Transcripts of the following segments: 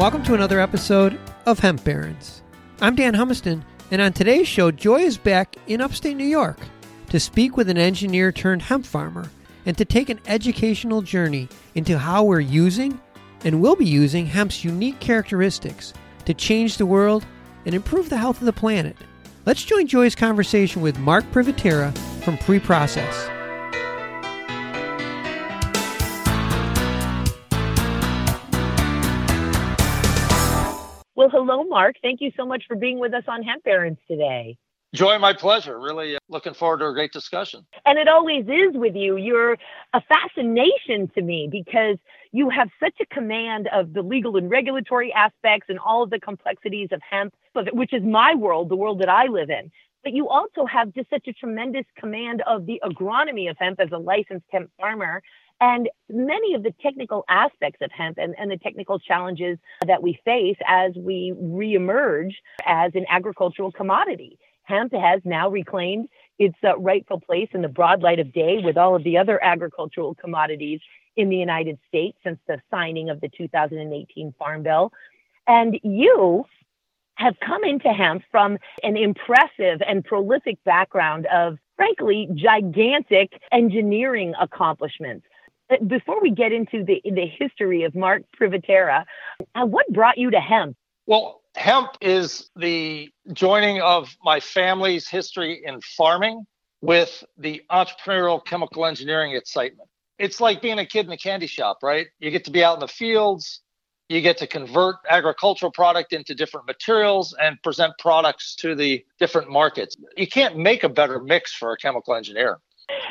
Welcome to another episode of Hemp Barons. I'm Dan Humiston, and on today's show, Joy is back in upstate New York to speak with an engineer turned hemp farmer and to take an educational journey into how we're using and will be using hemp's unique characteristics to change the world and improve the health of the planet. Let's join Joy's conversation with Mark Privatera from Preprocess. Hello, Mark. Thank you so much for being with us on Hemp Barons today. Joy, my pleasure. Really uh, looking forward to a great discussion. And it always is with you. You're a fascination to me because you have such a command of the legal and regulatory aspects and all of the complexities of hemp, which is my world, the world that I live in. But you also have just such a tremendous command of the agronomy of hemp as a licensed hemp farmer and many of the technical aspects of hemp and, and the technical challenges that we face as we reemerge as an agricultural commodity. Hemp has now reclaimed its uh, rightful place in the broad light of day with all of the other agricultural commodities in the United States since the signing of the 2018 Farm Bill. And you have come into hemp from an impressive and prolific background of, frankly, gigantic engineering accomplishments. Uh, before we get into the, the history of Mark Privatera, uh, what brought you to hemp? Well, hemp is the joining of my family's history in farming with the entrepreneurial chemical engineering excitement. It's like being a kid in a candy shop, right? You get to be out in the fields, you get to convert agricultural product into different materials and present products to the different markets. You can't make a better mix for a chemical engineer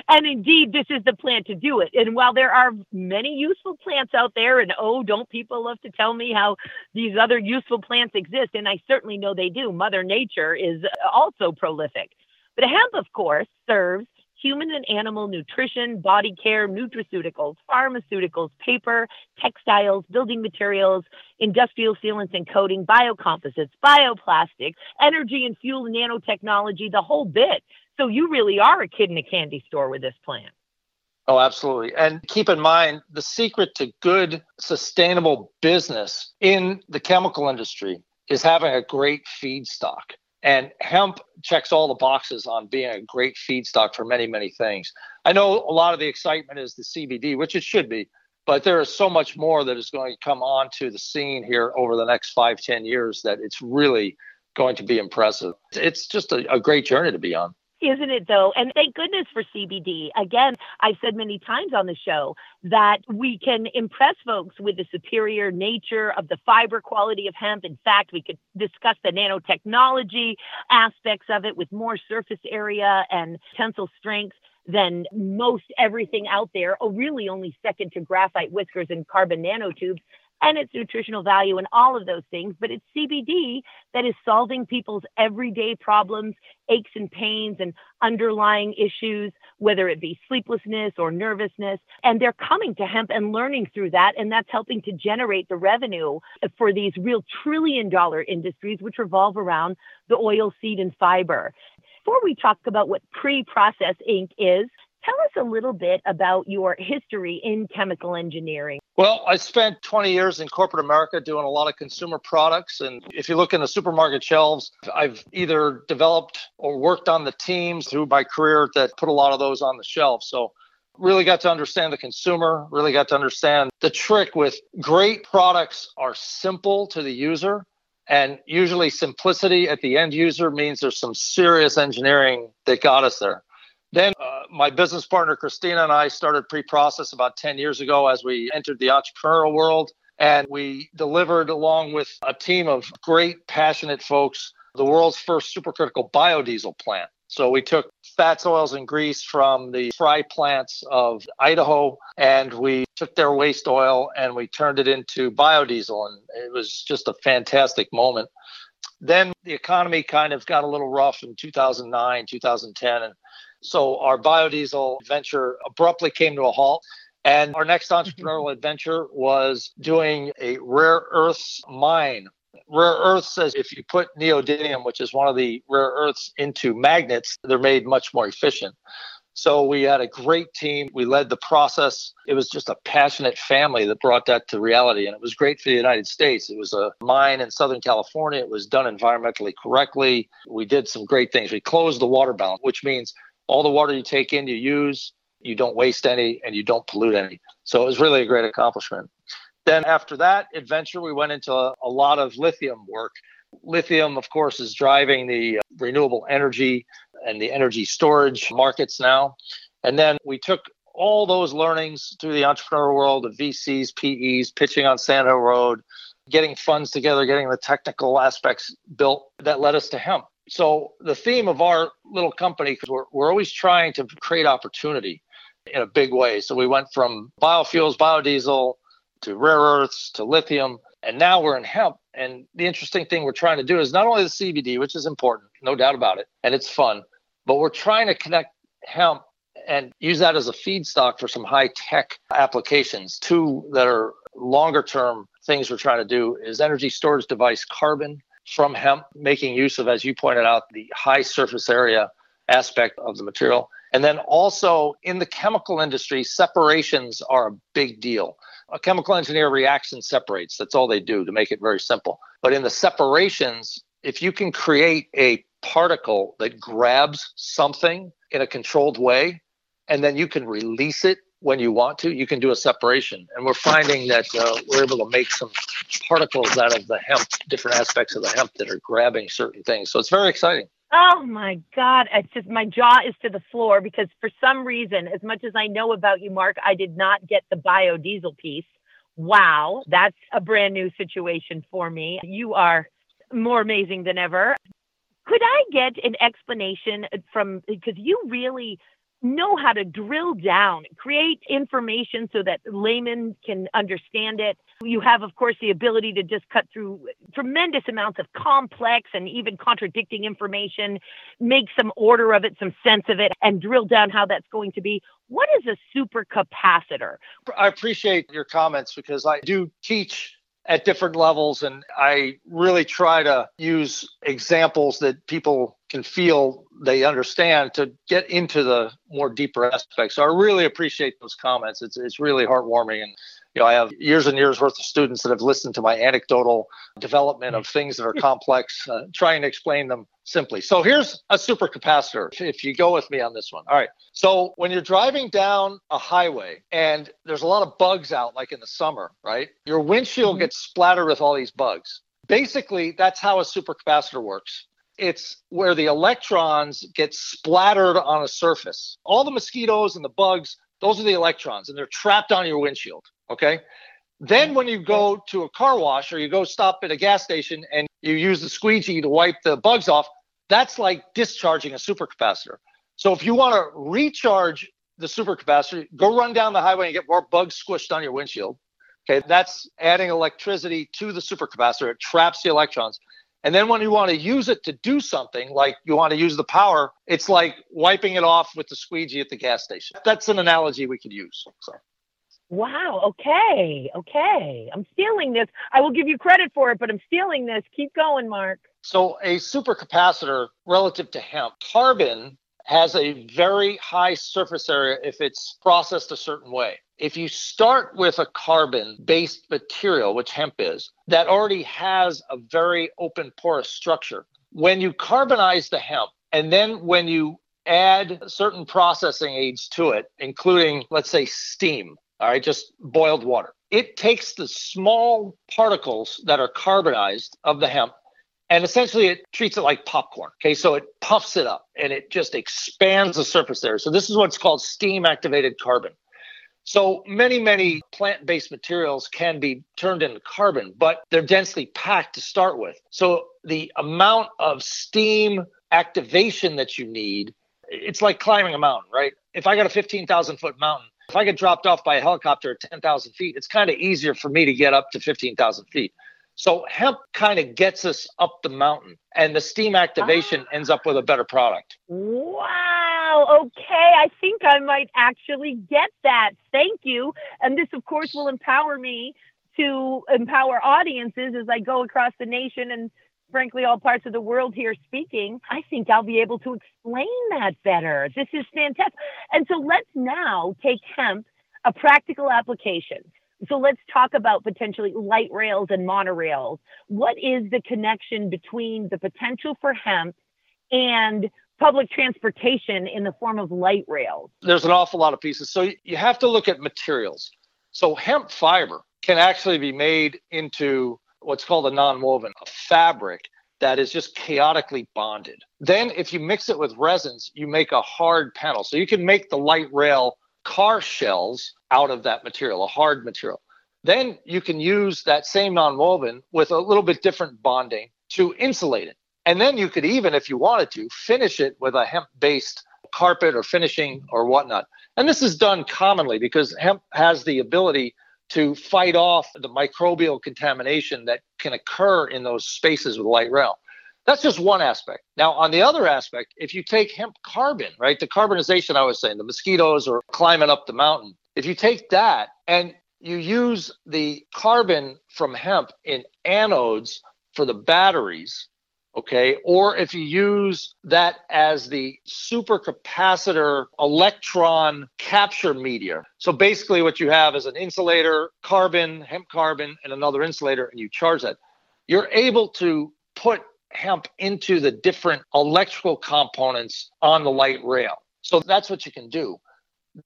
and indeed, this is the plant to do it. And while there are many useful plants out there, and oh, don't people love to tell me how these other useful plants exist? And I certainly know they do. Mother Nature is also prolific. But hemp, of course, serves human and animal nutrition, body care, nutraceuticals, pharmaceuticals, paper, textiles, building materials, industrial sealants and coating, biocomposites, bioplastics, energy and fuel nanotechnology, the whole bit. So you really are a kid in a candy store with this plant. Oh, absolutely. And keep in mind the secret to good, sustainable business in the chemical industry is having a great feedstock. And hemp checks all the boxes on being a great feedstock for many, many things. I know a lot of the excitement is the CBD, which it should be, but there is so much more that is going to come onto the scene here over the next five, ten years that it's really going to be impressive. It's just a, a great journey to be on. Isn't it though? And thank goodness for CBD. Again, I've said many times on the show that we can impress folks with the superior nature of the fiber quality of hemp. In fact, we could discuss the nanotechnology aspects of it with more surface area and tensile strength than most everything out there. Oh, really only second to graphite whiskers and carbon nanotubes and its nutritional value and all of those things. But it's CBD that is solving people's everyday problems, aches and pains, and underlying issues, whether it be sleeplessness or nervousness. And they're coming to hemp and learning through that. And that's helping to generate the revenue for these real trillion dollar industries, which revolve around the oil seed and fiber. Before we talk about what pre process Inc. is, Tell us a little bit about your history in chemical engineering. Well, I spent 20 years in corporate America doing a lot of consumer products. And if you look in the supermarket shelves, I've either developed or worked on the teams through my career that put a lot of those on the shelf. So really got to understand the consumer, really got to understand the trick with great products are simple to the user. And usually simplicity at the end user means there's some serious engineering that got us there. Then uh, my business partner Christina and I started Preprocess about 10 years ago as we entered the entrepreneurial world. And we delivered, along with a team of great, passionate folks, the world's first supercritical biodiesel plant. So we took fats, oils, and grease from the fry plants of Idaho, and we took their waste oil and we turned it into biodiesel. And it was just a fantastic moment. Then the economy kind of got a little rough in 2009, 2010, and so our biodiesel venture abruptly came to a halt. And our next mm-hmm. entrepreneurial adventure was doing a rare earths mine. Rare earths says if you put neodymium, which is one of the rare earths, into magnets, they're made much more efficient. So we had a great team. We led the process. It was just a passionate family that brought that to reality. And it was great for the United States. It was a mine in Southern California. It was done environmentally correctly. We did some great things. We closed the water balance, which means all the water you take in, you use, you don't waste any, and you don't pollute any. So it was really a great accomplishment. Then after that adventure, we went into a, a lot of lithium work. Lithium, of course, is driving the uh, renewable energy and the energy storage markets now. And then we took all those learnings through the entrepreneur world of VCs, PEs, pitching on Sand Hill Road, getting funds together, getting the technical aspects built that led us to hemp. So the theme of our little company, because we're, we're always trying to create opportunity in a big way. So we went from biofuels, biodiesel, to rare earths, to lithium, and now we're in hemp. And the interesting thing we're trying to do is not only the CBD, which is important, no doubt about it, and it's fun, but we're trying to connect hemp and use that as a feedstock for some high tech applications. Two that are longer term things we're trying to do is energy storage device carbon from hemp, making use of, as you pointed out, the high surface area aspect of the material. And then also in the chemical industry, separations are a big deal. A chemical engineer reacts and separates. That's all they do to make it very simple. But in the separations, if you can create a particle that grabs something in a controlled way, and then you can release it when you want to, you can do a separation. And we're finding that uh, we're able to make some particles out of the hemp, different aspects of the hemp that are grabbing certain things. So it's very exciting. Oh my God. It's just my jaw is to the floor because for some reason, as much as I know about you, Mark, I did not get the biodiesel piece. Wow. That's a brand new situation for me. You are more amazing than ever. Could I get an explanation from because you really know how to drill down, create information so that laymen can understand it. You have, of course, the ability to just cut through tremendous amounts of complex and even contradicting information, make some order of it, some sense of it, and drill down how that's going to be. What is a super capacitor? I appreciate your comments because I do teach at different levels. And I really try to use examples that people can feel they understand to get into the more deeper aspects. So I really appreciate those comments. It's, it's really heartwarming. And you know, I have years and years worth of students that have listened to my anecdotal development of things that are complex, uh, trying to explain them simply. So here's a supercapacitor. If you go with me on this one. All right. So when you're driving down a highway and there's a lot of bugs out, like in the summer, right? Your windshield mm-hmm. gets splattered with all these bugs. Basically, that's how a supercapacitor works. It's where the electrons get splattered on a surface. All the mosquitoes and the bugs, those are the electrons, and they're trapped on your windshield. Okay. Then when you go to a car wash or you go stop at a gas station and you use the squeegee to wipe the bugs off, that's like discharging a supercapacitor. So if you want to recharge the supercapacitor, go run down the highway and get more bugs squished on your windshield. Okay, that's adding electricity to the supercapacitor. It traps the electrons. And then when you want to use it to do something, like you want to use the power, it's like wiping it off with the squeegee at the gas station. That's an analogy we could use. So. Wow. Okay. Okay. I'm stealing this. I will give you credit for it, but I'm stealing this. Keep going, Mark. So, a supercapacitor relative to hemp, carbon has a very high surface area if it's processed a certain way. If you start with a carbon based material, which hemp is, that already has a very open porous structure, when you carbonize the hemp, and then when you add certain processing aids to it, including, let's say, steam, all right, just boiled water. It takes the small particles that are carbonized of the hemp and essentially it treats it like popcorn. Okay, so it puffs it up and it just expands the surface there. So this is what's called steam activated carbon. So many, many plant based materials can be turned into carbon, but they're densely packed to start with. So the amount of steam activation that you need, it's like climbing a mountain, right? If I got a 15,000 foot mountain, if I get dropped off by a helicopter at 10,000 feet, it's kind of easier for me to get up to 15,000 feet. So hemp kind of gets us up the mountain, and the steam activation ah. ends up with a better product. Wow. Okay. I think I might actually get that. Thank you. And this, of course, will empower me to empower audiences as I go across the nation and frankly, all parts of the world here speaking, I think I'll be able to explain that better. This is fantastic. And so let's now take hemp, a practical application. So let's talk about potentially light rails and monorails. What is the connection between the potential for hemp and public transportation in the form of light rails? There's an awful lot of pieces. So you have to look at materials. So hemp fiber can actually be made into what's called a non-woven, a fabric that is just chaotically bonded. Then if you mix it with resins, you make a hard panel. So you can make the light rail car shells out of that material, a hard material. Then you can use that same non-woven with a little bit different bonding to insulate it. And then you could even, if you wanted to, finish it with a hemp-based carpet or finishing or whatnot. And this is done commonly because hemp has the ability to fight off the microbial contamination that can occur in those spaces with light rail. That's just one aspect. Now, on the other aspect, if you take hemp carbon, right, the carbonization I was saying, the mosquitoes are climbing up the mountain. If you take that and you use the carbon from hemp in anodes for the batteries, okay, or if you use that as the supercapacitor electron capture media. So basically, what you have is an insulator, carbon, hemp carbon, and another insulator, and you charge that. You're able to put hemp into the different electrical components on the light rail. So that's what you can do.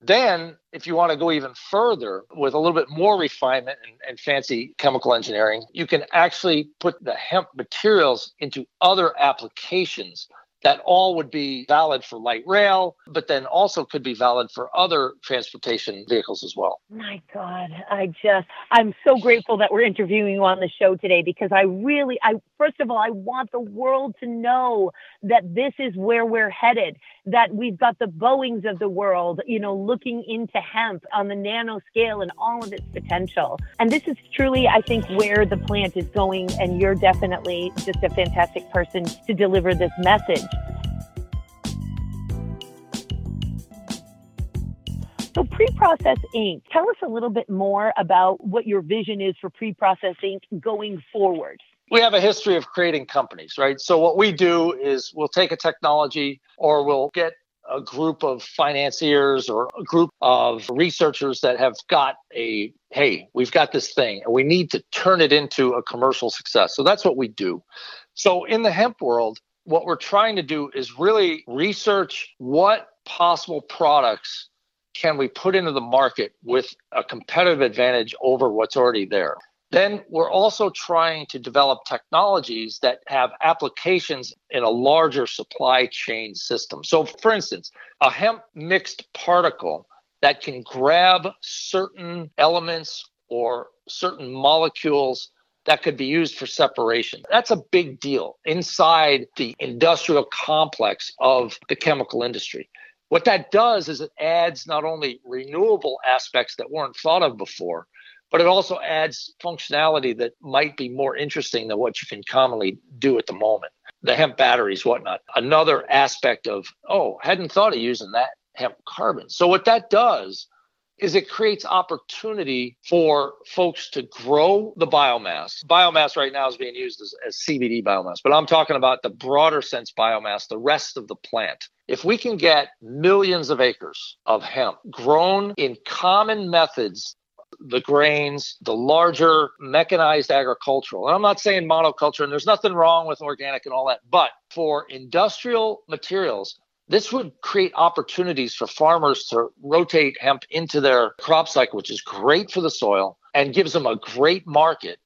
Then, if you want to go even further with a little bit more refinement and, and, fancy chemical engineering, you can actually put the hemp materials into other applications that all would be valid for light rail, but then also could be valid for other transportation vehicles as well. My God, I just, I'm so grateful that we're interviewing you on the show today because I really, I, first of all, I want the world to know that this is where we're headed, that we've got the Boeings of the world, you know, looking into hemp on the nano scale and all of its potential. And this is truly, I think, where the plant is going. And you're definitely just a fantastic person to deliver this message. Pre-Process Inc., tell us a little bit more about what your vision is for Pre-Process Inc. going forward. We have a history of creating companies, right? So, what we do is we'll take a technology or we'll get a group of financiers or a group of researchers that have got a hey, we've got this thing and we need to turn it into a commercial success. So, that's what we do. So, in the hemp world, what we're trying to do is really research what possible products can we put into the market with a competitive advantage over what's already there? Then we're also trying to develop technologies that have applications in a larger supply chain system. So, for instance, a hemp mixed particle that can grab certain elements or certain molecules that could be used for separation. That's a big deal inside the industrial complex of the chemical industry. What that does is it adds not only renewable aspects that weren't thought of before, but it also adds functionality that might be more interesting than what you can commonly do at the moment. The hemp batteries, whatnot. Another aspect of, oh, hadn't thought of using that hemp carbon. So, what that does is it creates opportunity for folks to grow the biomass. Biomass right now is being used as, as, CBD biomass, but I'm talking about the broader sense biomass, the rest of the plant. If we can get millions of acres of hemp grown in common methods, the grains, the larger mechanized agricultural, and I'm not saying monoculture, and there's nothing wrong with organic and all that, but for industrial materials, this would create opportunities for farmers to rotate hemp into their crop cycle, which is great for the soil and gives them a great market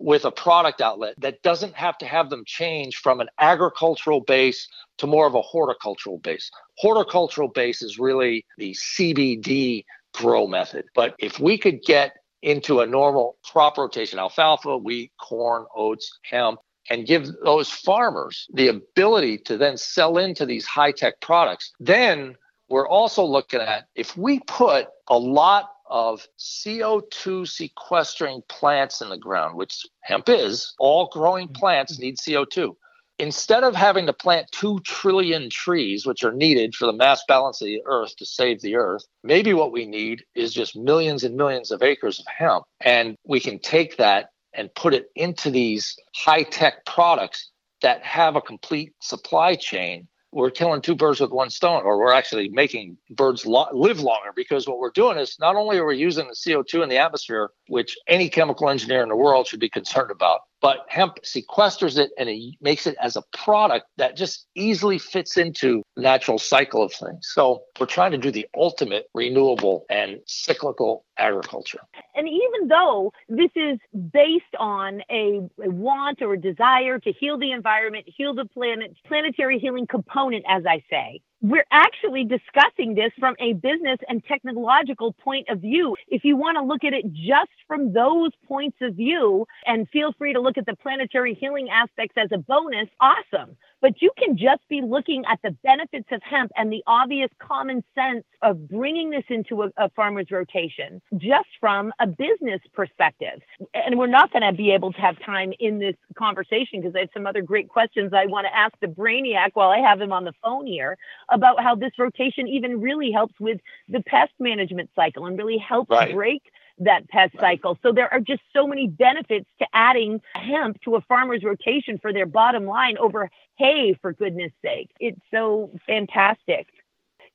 with a product outlet that doesn't have to have them change from an agricultural base to more of a horticultural base. Horticultural base is really the CBD grow method. But if we could get into a normal crop rotation, alfalfa, wheat, corn, oats, hemp, and give those farmers the ability to then sell into these high tech products, then we're also looking at if we put a lot of CO2 sequestering plants in the ground, which hemp is, all growing mm-hmm. plants need CO2. Instead of having to plant 2 trillion trees, which are needed for the mass balance of the earth to save the earth, maybe what we need is just millions and millions of acres of hemp. And we can take that and put it into these high tech products that have a complete supply chain, we're killing two birds with one stone, or we're actually making birds lo- live longer because what we're doing is not only are we using the CO2 in the atmosphere, which any chemical engineer in the world should be concerned about, but hemp sequesters it and it makes it as a product that just easily fits into natural cycle of things. So we're trying to do the ultimate renewable and cyclical agriculture. And even though this is based on a, a, want or a desire to heal the environment, heal the planet, planetary healing component, as I say, we're actually discussing this from a business and technological point of view. If you want to look at it just from those points of view and feel free to look at the planetary healing aspects as a bonus, awesome. But you can just be looking at the benefits of hemp and the obvious common sense of bringing this into a, a farmer's rotation just from a business perspective. And we're not going to be able to have time in this conversation because I have some other great questions I want to ask the brainiac while I have him on the phone here about how this rotation even really helps with the pest management cycle and really helps right. break that pest cycle. So there are just so many benefits to adding hemp to a farmer's rotation for their bottom line over hay, for goodness sake. It's so fantastic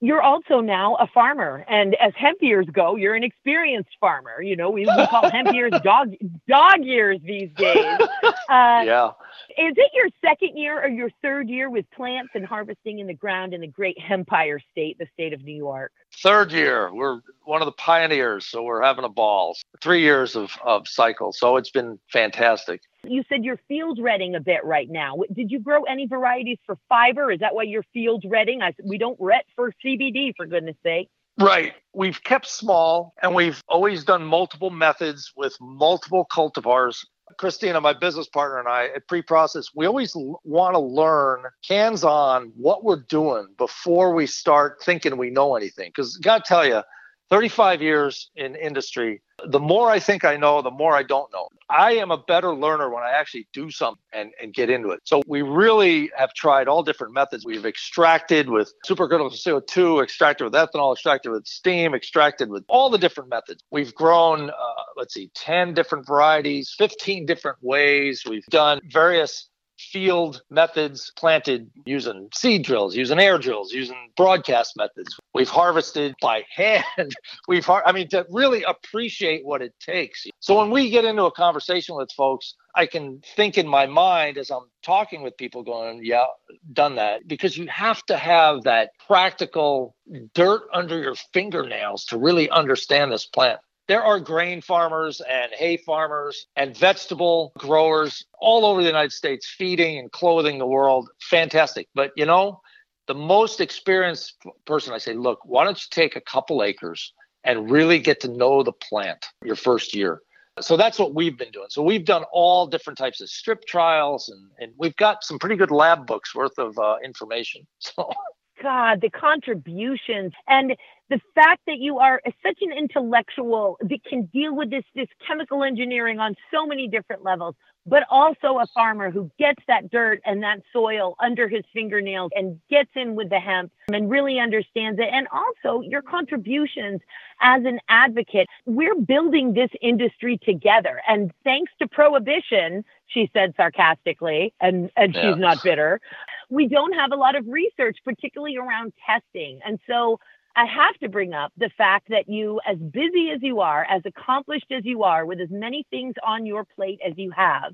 you're also now a farmer. And as hemp years go, you're an experienced farmer. You know, we, we call hemp years dog dog years these days. Uh, yeah. Is it your second year or your third year with plants and harvesting in the ground in the great Empire State, the state of New York? Third year. We're one of the pioneers, so we're having a ball. Three years of, of cycle. So it's been fantastic. You said you're field retting a bit right now. Did you grow any varieties for fiber? Is that why you're field retting? I, we don't ret for CBD, for goodness sake. Right. We've kept small and we've always done multiple methods with multiple cultivars. Christina, my business partner, and I at pre process, we always l- want to learn hands on what we're doing before we start thinking we know anything. Because, got to tell you, 35 years in industry, the more I think I know, the more I don't know. I am a better learner when I actually do something and, and get into it. So we really have tried all different methods. We've extracted with supercritical CO2, extracted with ethanol, extracted with steam, extracted with all the different methods. We've grown, uh, let's see, 10 different varieties, 15 different ways. We've done various field methods planted using seed drills, using air drills, using broadcast methods. We've harvested by hand. We've, har- I mean, to really appreciate what it takes. So when we get into a conversation with folks, I can think in my mind as I'm talking with people going, yeah, done that. Because you have to have that practical dirt under your fingernails to really understand this plant there are grain farmers and hay farmers and vegetable growers all over the United States feeding and clothing the world. Fantastic. But you know, the most experienced person, I say, look, why don't you take a couple acres and really get to know the plant your first year? So that's what we've been doing. So we've done all different types of strip trials, and, and we've got some pretty good lab books worth of uh, information. So God, the contributions and the fact that you are such an intellectual that can deal with this, this chemical engineering on so many different levels, but also a farmer who gets that dirt and that soil under his fingernails and gets in with the hemp and really understands it. And also your contributions as an advocate. We're building this industry together. And thanks to prohibition, she said sarcastically, and, and yeah. she's not bitter we don't have a lot of research, particularly around testing. And so I have to bring up the fact that you, as busy as you are, as accomplished as you are, with as many things on your plate as you have,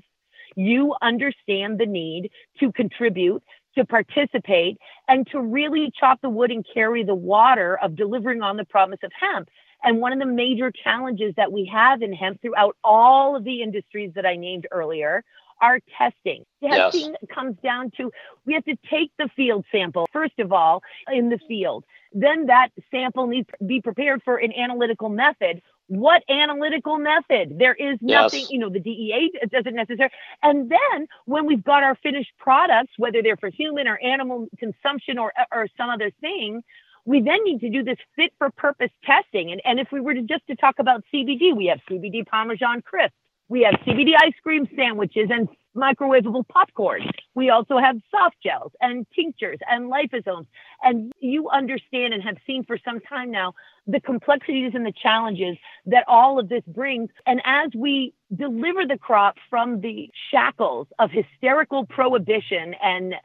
you understand the need to contribute, to participate, and to really chop the wood and carry the water of delivering on the promise of hemp. And one of the major challenges that we have in hemp throughout all of the industries that I named earlier our testing. Testing yes. comes down to we have to take the field sample, first of all, in the field. Then that sample needs to be prepared for an analytical method. What analytical method? There is nothing, yes. you know, the DEA doesn't necessarily. And then when we've got our finished products, whether they're for human or animal consumption or, or some other thing, we then need to do this fit for purpose testing. And, and if we were to just to talk about CBD, we have CBD Parmesan Crisp We have CBD ice cream sandwiches and microwavable popcorn. We also have soft gels and tinctures and liposomes. And you understand and have seen for some time now the complexities and the challenges that all of this brings. And as we deliver the crop from the shackles of hysterical prohibition and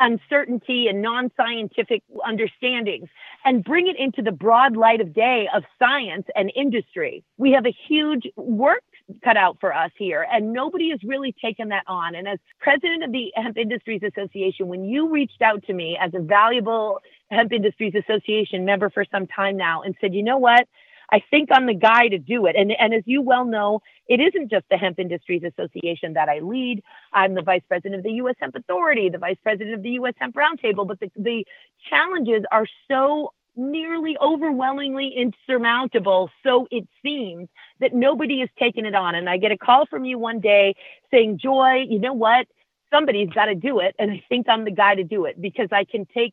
uncertainty and non scientific understandings and bring it into the broad light of day of science and industry. We have a huge work cut out for us here, and nobody has really taken that on. And as president of the Hemp Industries Association, when you reached out to me as a valuable Hemp Industries Association member for some time now and said, you know what? I think I'm the guy to do it. And, and as you well know, it isn't just the Hemp Industries Association that I lead. I'm the vice president of the U.S. Hemp Authority, the vice president of the U.S. Hemp Roundtable, but the, the challenges are so nearly overwhelmingly insurmountable, so it seems, that nobody has taken it on. And I get a call from you one day saying, Joy, you know what? Somebody's got to do it. And I think I'm the guy to do it because I can take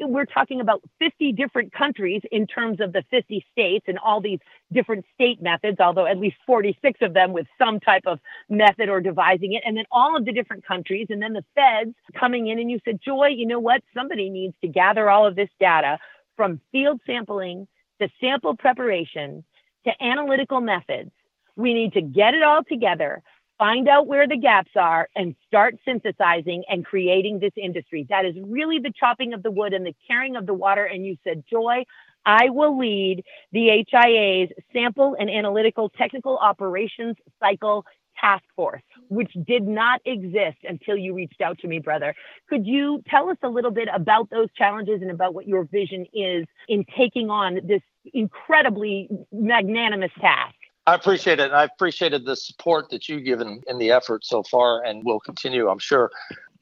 we're talking about 50 different countries in terms of the 50 states and all these different state methods, although at least 46 of them with some type of method or devising it, and then all of the different countries, and then the feds coming in. And you said, Joy, you know what? Somebody needs to gather all of this data from field sampling to sample preparation to analytical methods. We need to get it all together find out where the gaps are and start synthesizing and creating this industry. That is really the chopping of the wood and the carrying of the water. And you said, Joy, I will lead the HIA's sample and analytical technical operations cycle task force, which did not exist until you reached out to me, brother. Could you tell us a little bit about those challenges and about what your vision is in taking on this incredibly magnanimous task? I appreciate it. I appreciated the support that you've given in the effort so far and will continue, I'm sure.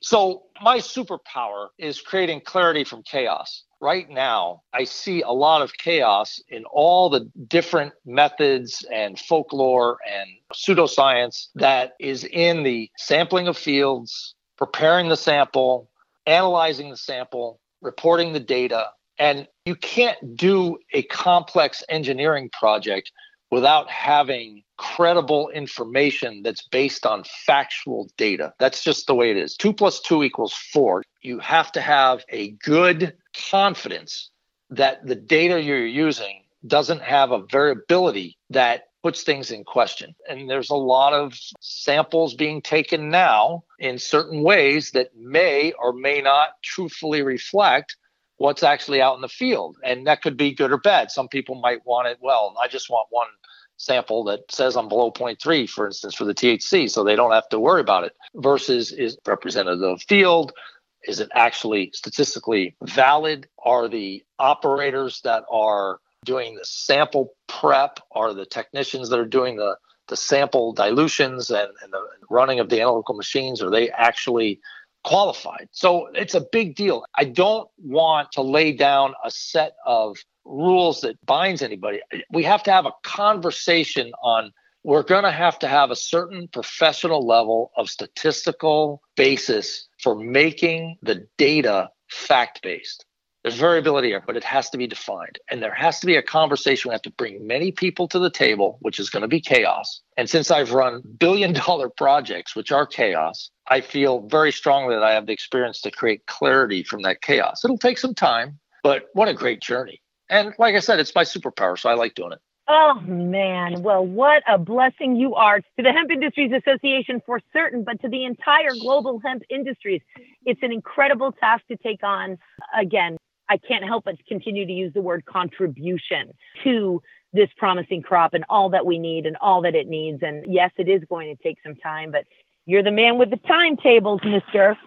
So, my superpower is creating clarity from chaos. Right now, I see a lot of chaos in all the different methods and folklore and pseudoscience that is in the sampling of fields, preparing the sample, analyzing the sample, reporting the data. And you can't do a complex engineering project without having credible information that's based on factual data. That's just the way it is. Two plus two equals four. You have to have a good confidence that the data you're using doesn't have a variability that puts things in question. And there's a lot of samples being taken now in certain ways that may or may not truthfully reflect what's actually out in the field. And that could be good or bad. Some people might want it, well, I just want one sample that says I'm below 0.3, for instance, for the THC, so they don't have to worry about it, versus is representative of field. Is it actually statistically valid? Are the operators that are doing the sample prep, are the technicians that are doing the, the sample dilutions and, and the running of the analytical machines, are they actually qualified. So it's a big deal. I don't want to lay down a set of rules that binds anybody. We have to have a conversation on we're going to have to have a certain professional level of statistical basis for making the data fact based. There's variability here, but it has to be defined. And there has to be a conversation. We have to bring many people to the table, which is going to be chaos. And since I've run billion dollar projects, which are chaos, I feel very strongly that I have the experience to create clarity from that chaos. It'll take some time, but what a great journey. And like I said, it's my superpower, so I like doing it. Oh man, well, what a blessing you are to the Hemp Industries Association for certain, but to the entire global hemp industries. It's an incredible task to take on. Again, I can't help but continue to use the word contribution to this promising crop and all that we need and all that it needs. And yes, it is going to take some time, but you're the man with the timetables, mister.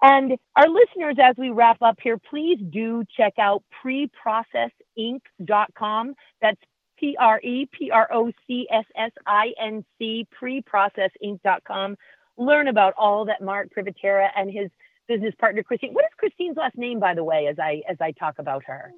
And our listeners, as we wrap up here, please do check out preprocessinc.com. That's P R E P R O C S S I N C, preprocessinc.com. Learn about all that Mark Privatera and his business partner Christine. What is Christine's last name, by the way, as I as I talk about her?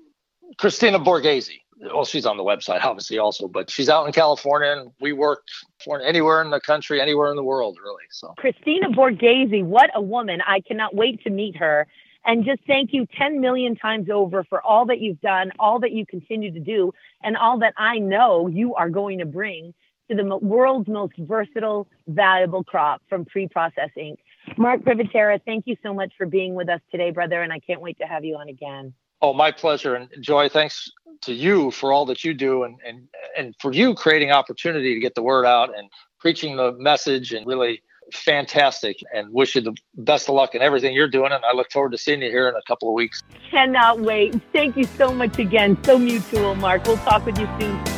Christina Borghese. Well, she's on the website, obviously, also, but she's out in California, and we work for anywhere in the country, anywhere in the world, really. So, Christina Borghese, what a woman! I cannot wait to meet her. And just thank you 10 million times over for all that you've done, all that you continue to do, and all that I know you are going to bring to the world's most versatile, valuable crop from Pre-Process Inc. Mark Privatera, thank you so much for being with us today, brother, and I can't wait to have you on again. Oh, my pleasure. And Joy, thanks to you for all that you do and, and, and for you creating opportunity to get the word out and preaching the message and really fantastic and wish you the best of luck in everything you're doing. And I look forward to seeing you here in a couple of weeks. Cannot wait. Thank you so much again. So mutual, Mark. We'll talk with you soon.